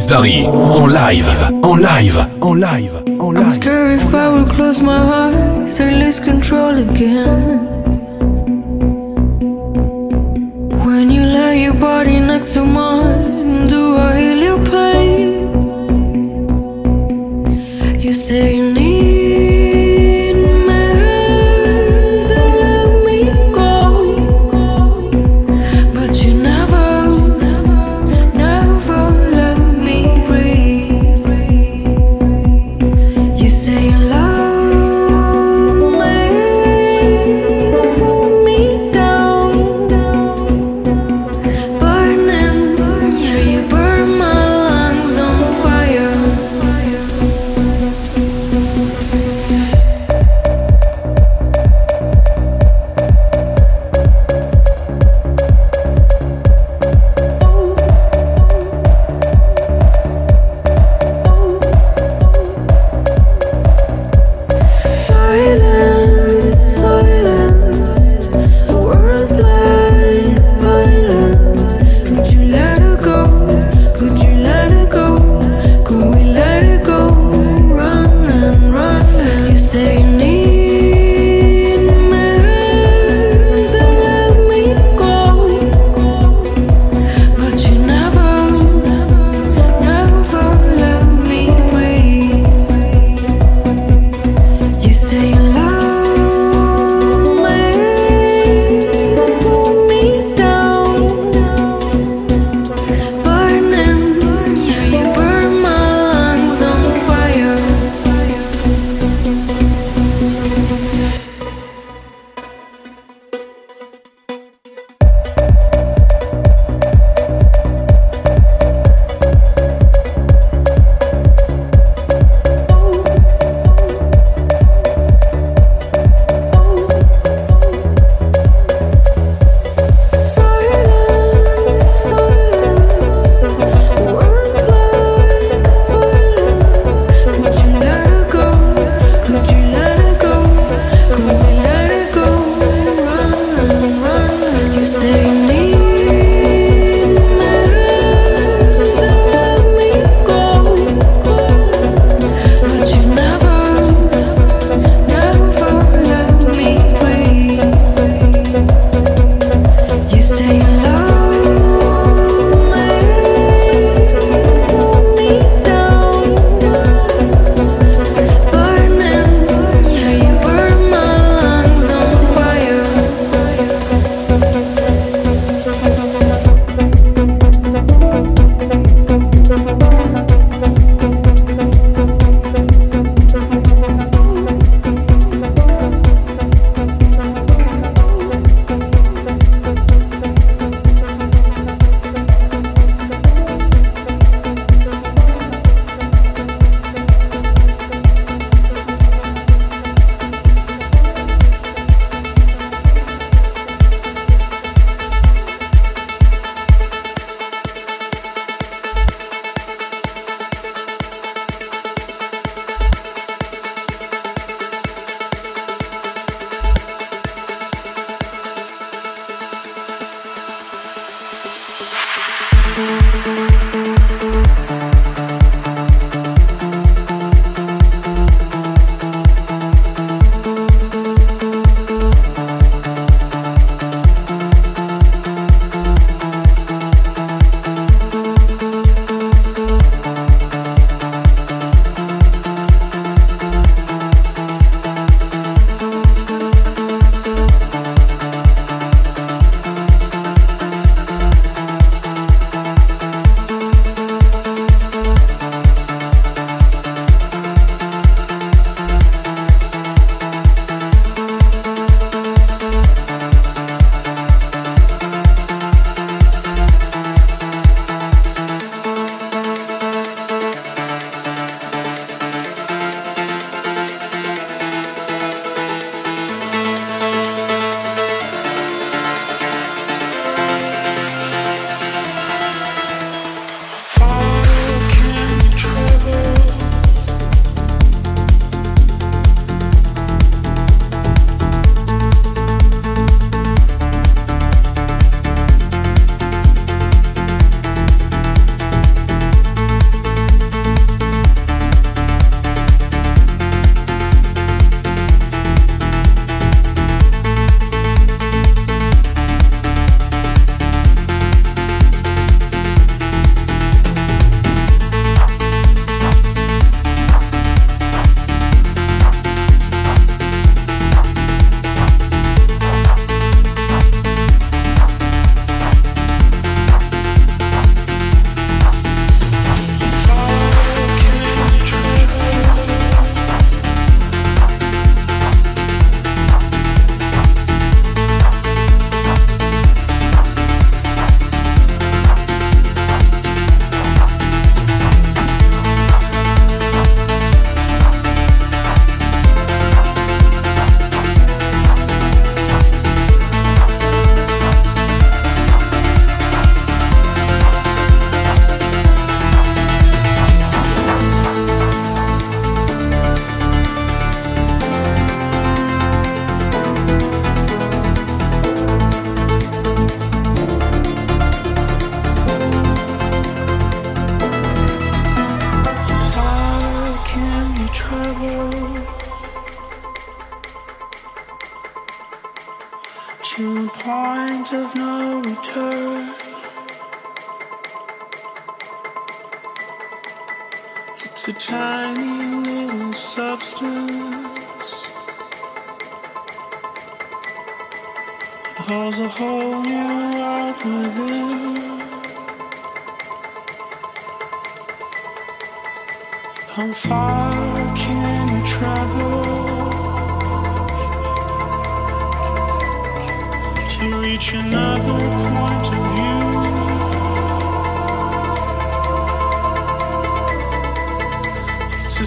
Chris Darry en live, en live, en live, en live. I'm scared if I will close my eyes, I lose control again. When you lay your body next to mine,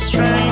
strange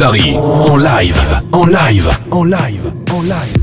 Darry. En live. En live. En live. En live.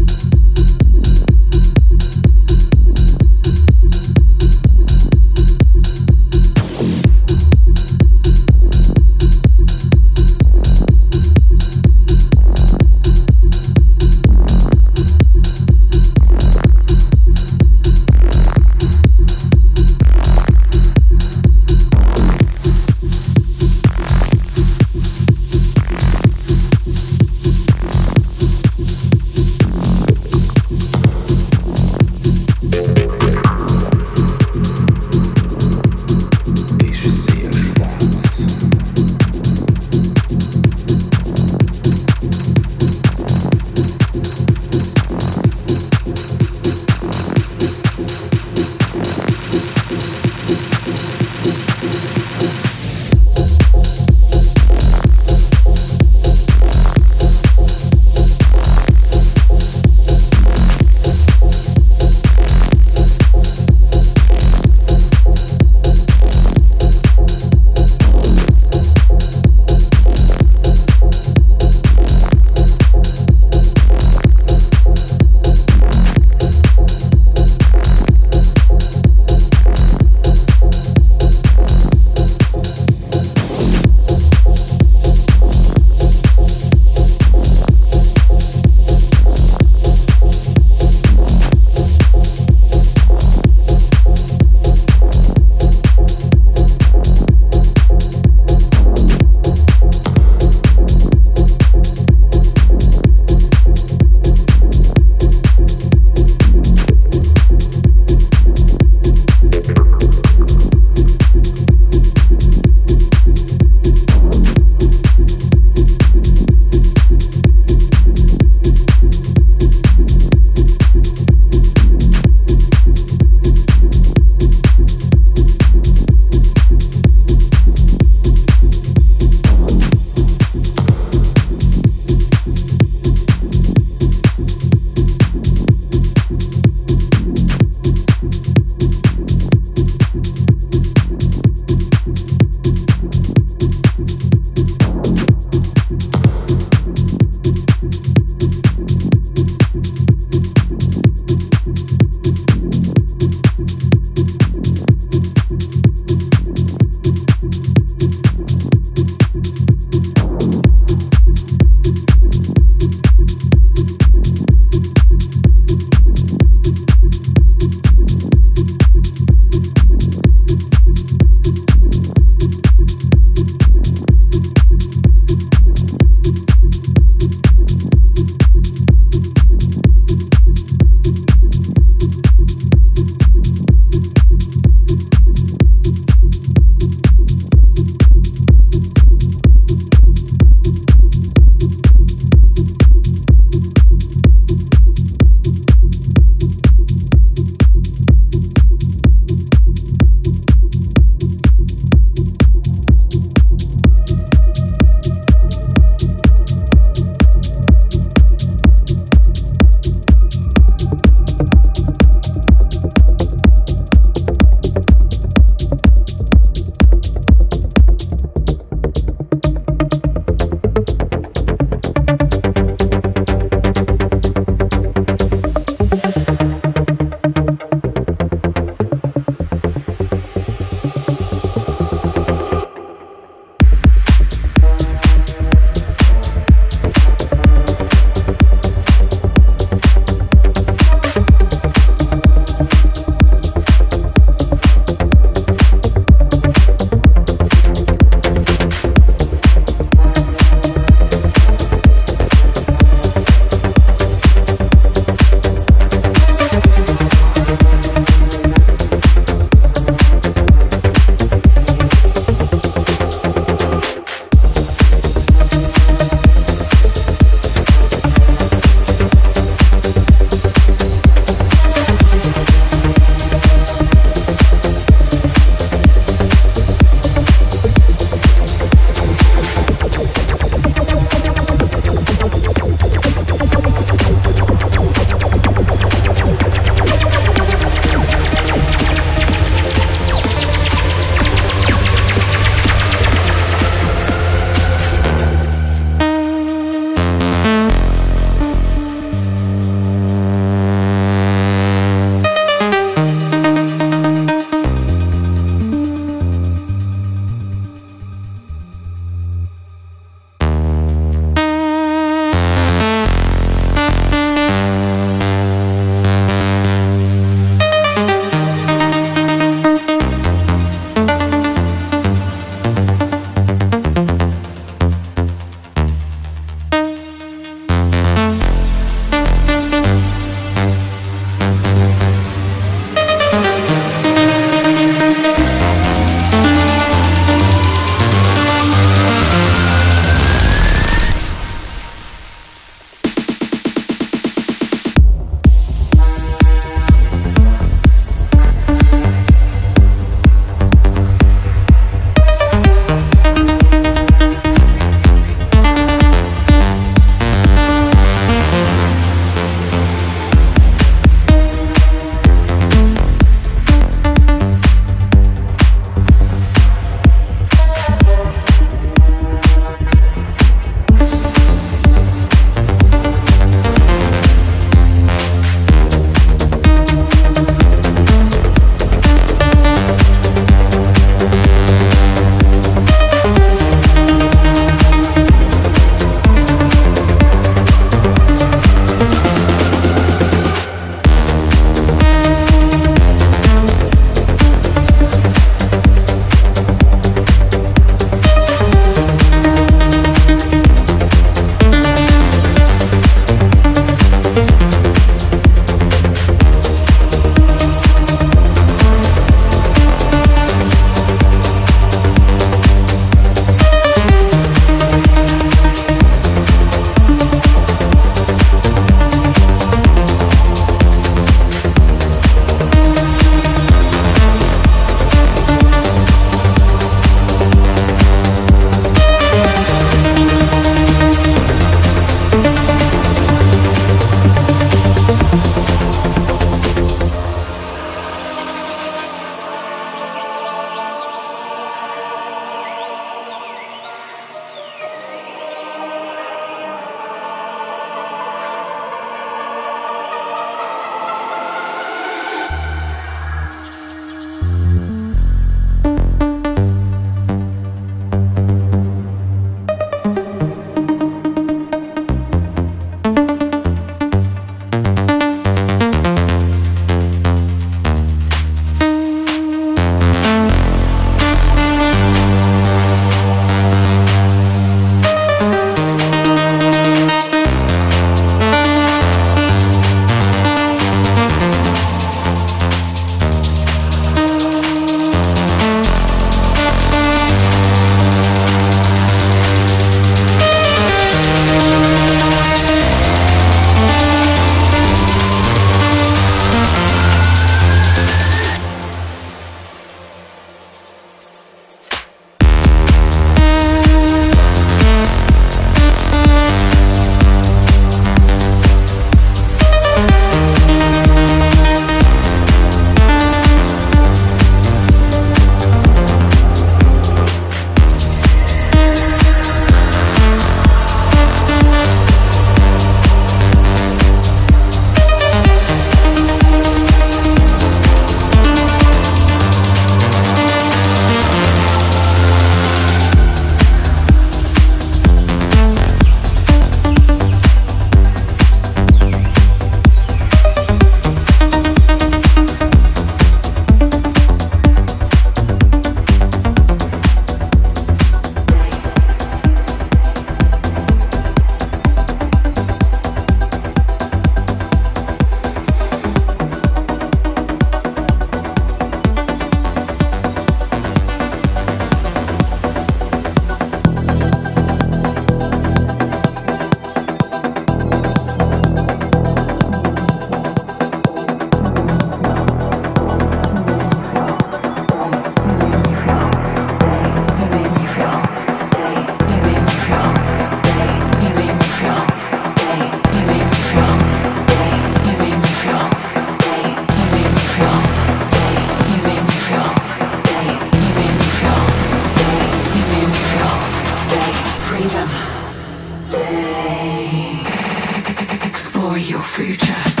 your future.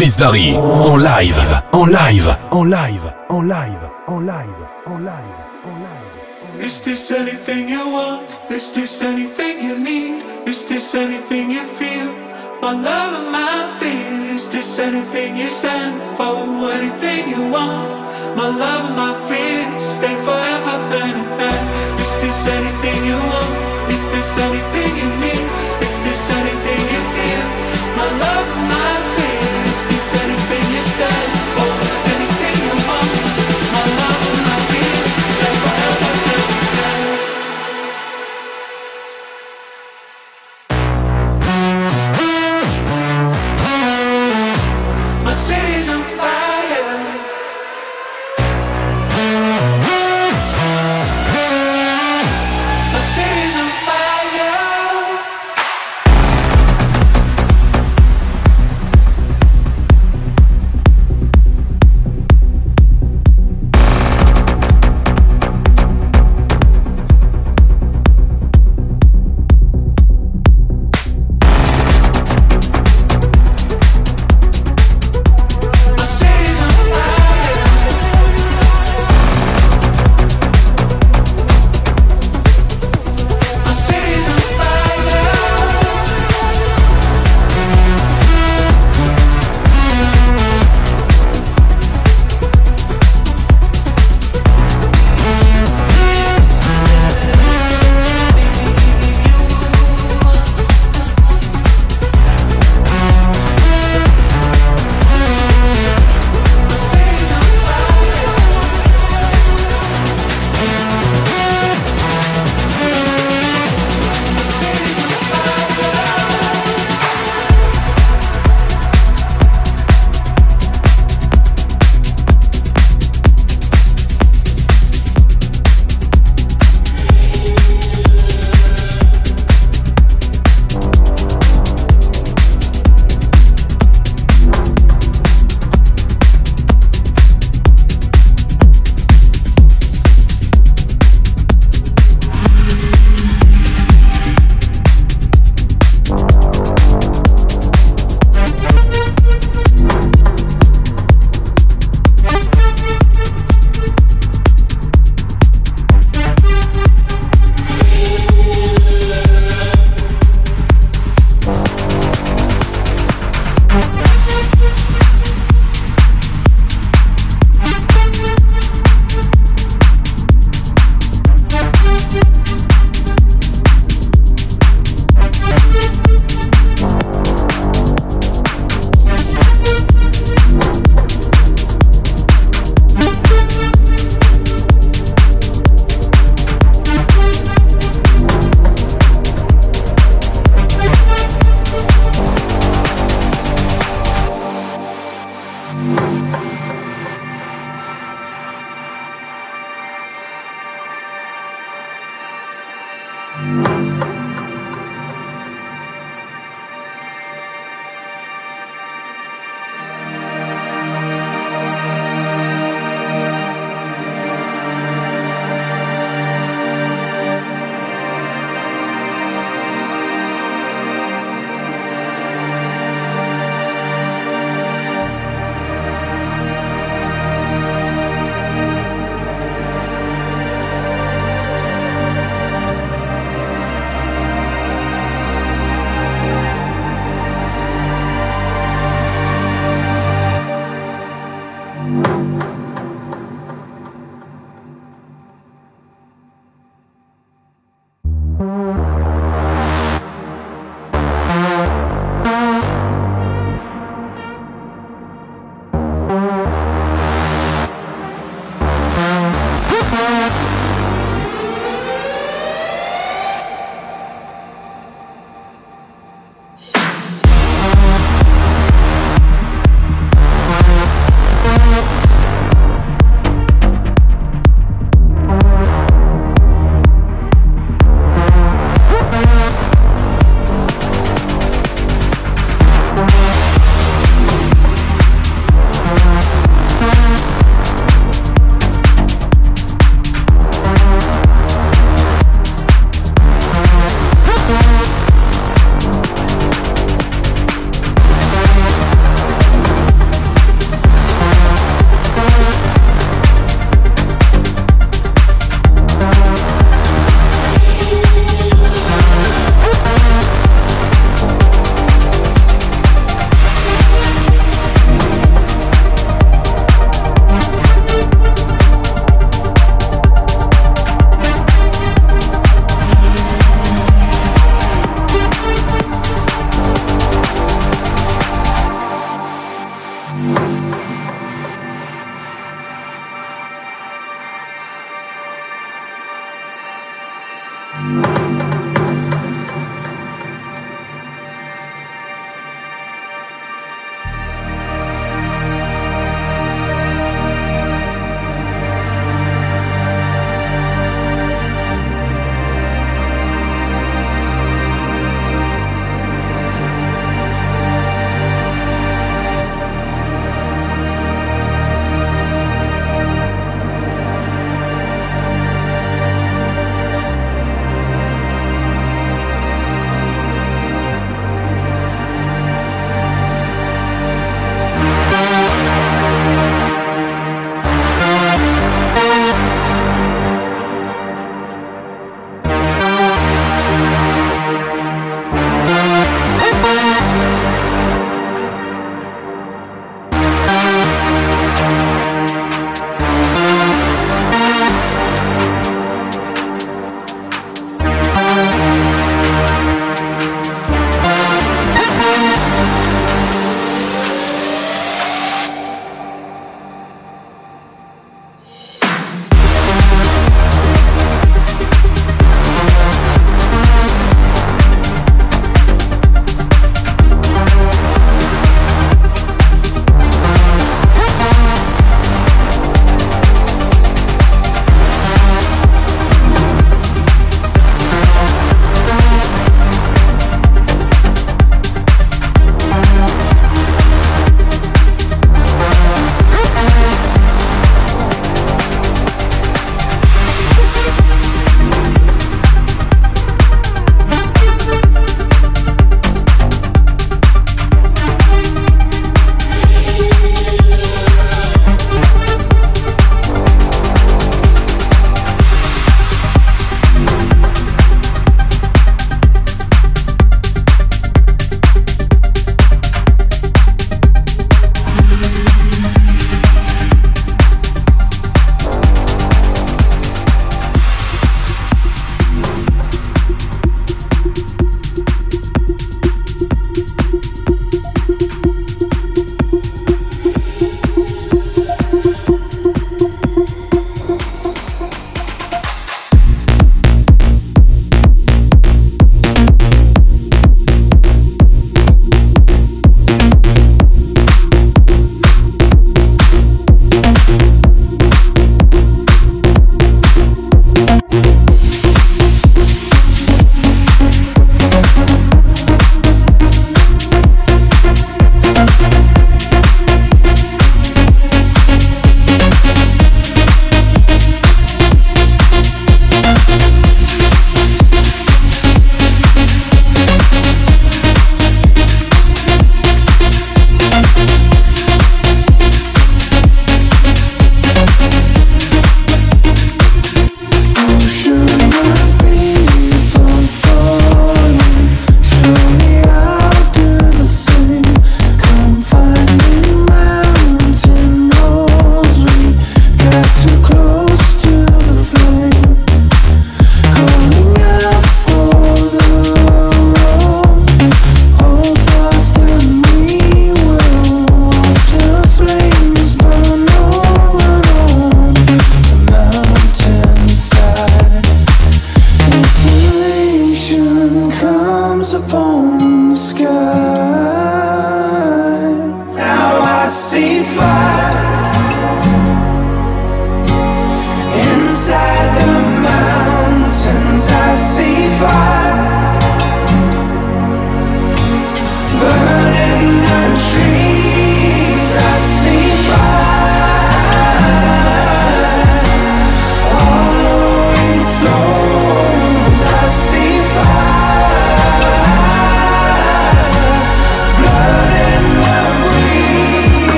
Chris Darry. En live. En live. En live. En live. En live. En live. En live. Is this anything you want? Is this anything you need? Is this anything you feel? My love and my fear. Is this anything you stand for? Anything you want? My love and my fear. Stay forever hand in hand. Is this anything you want? Is this anything you need?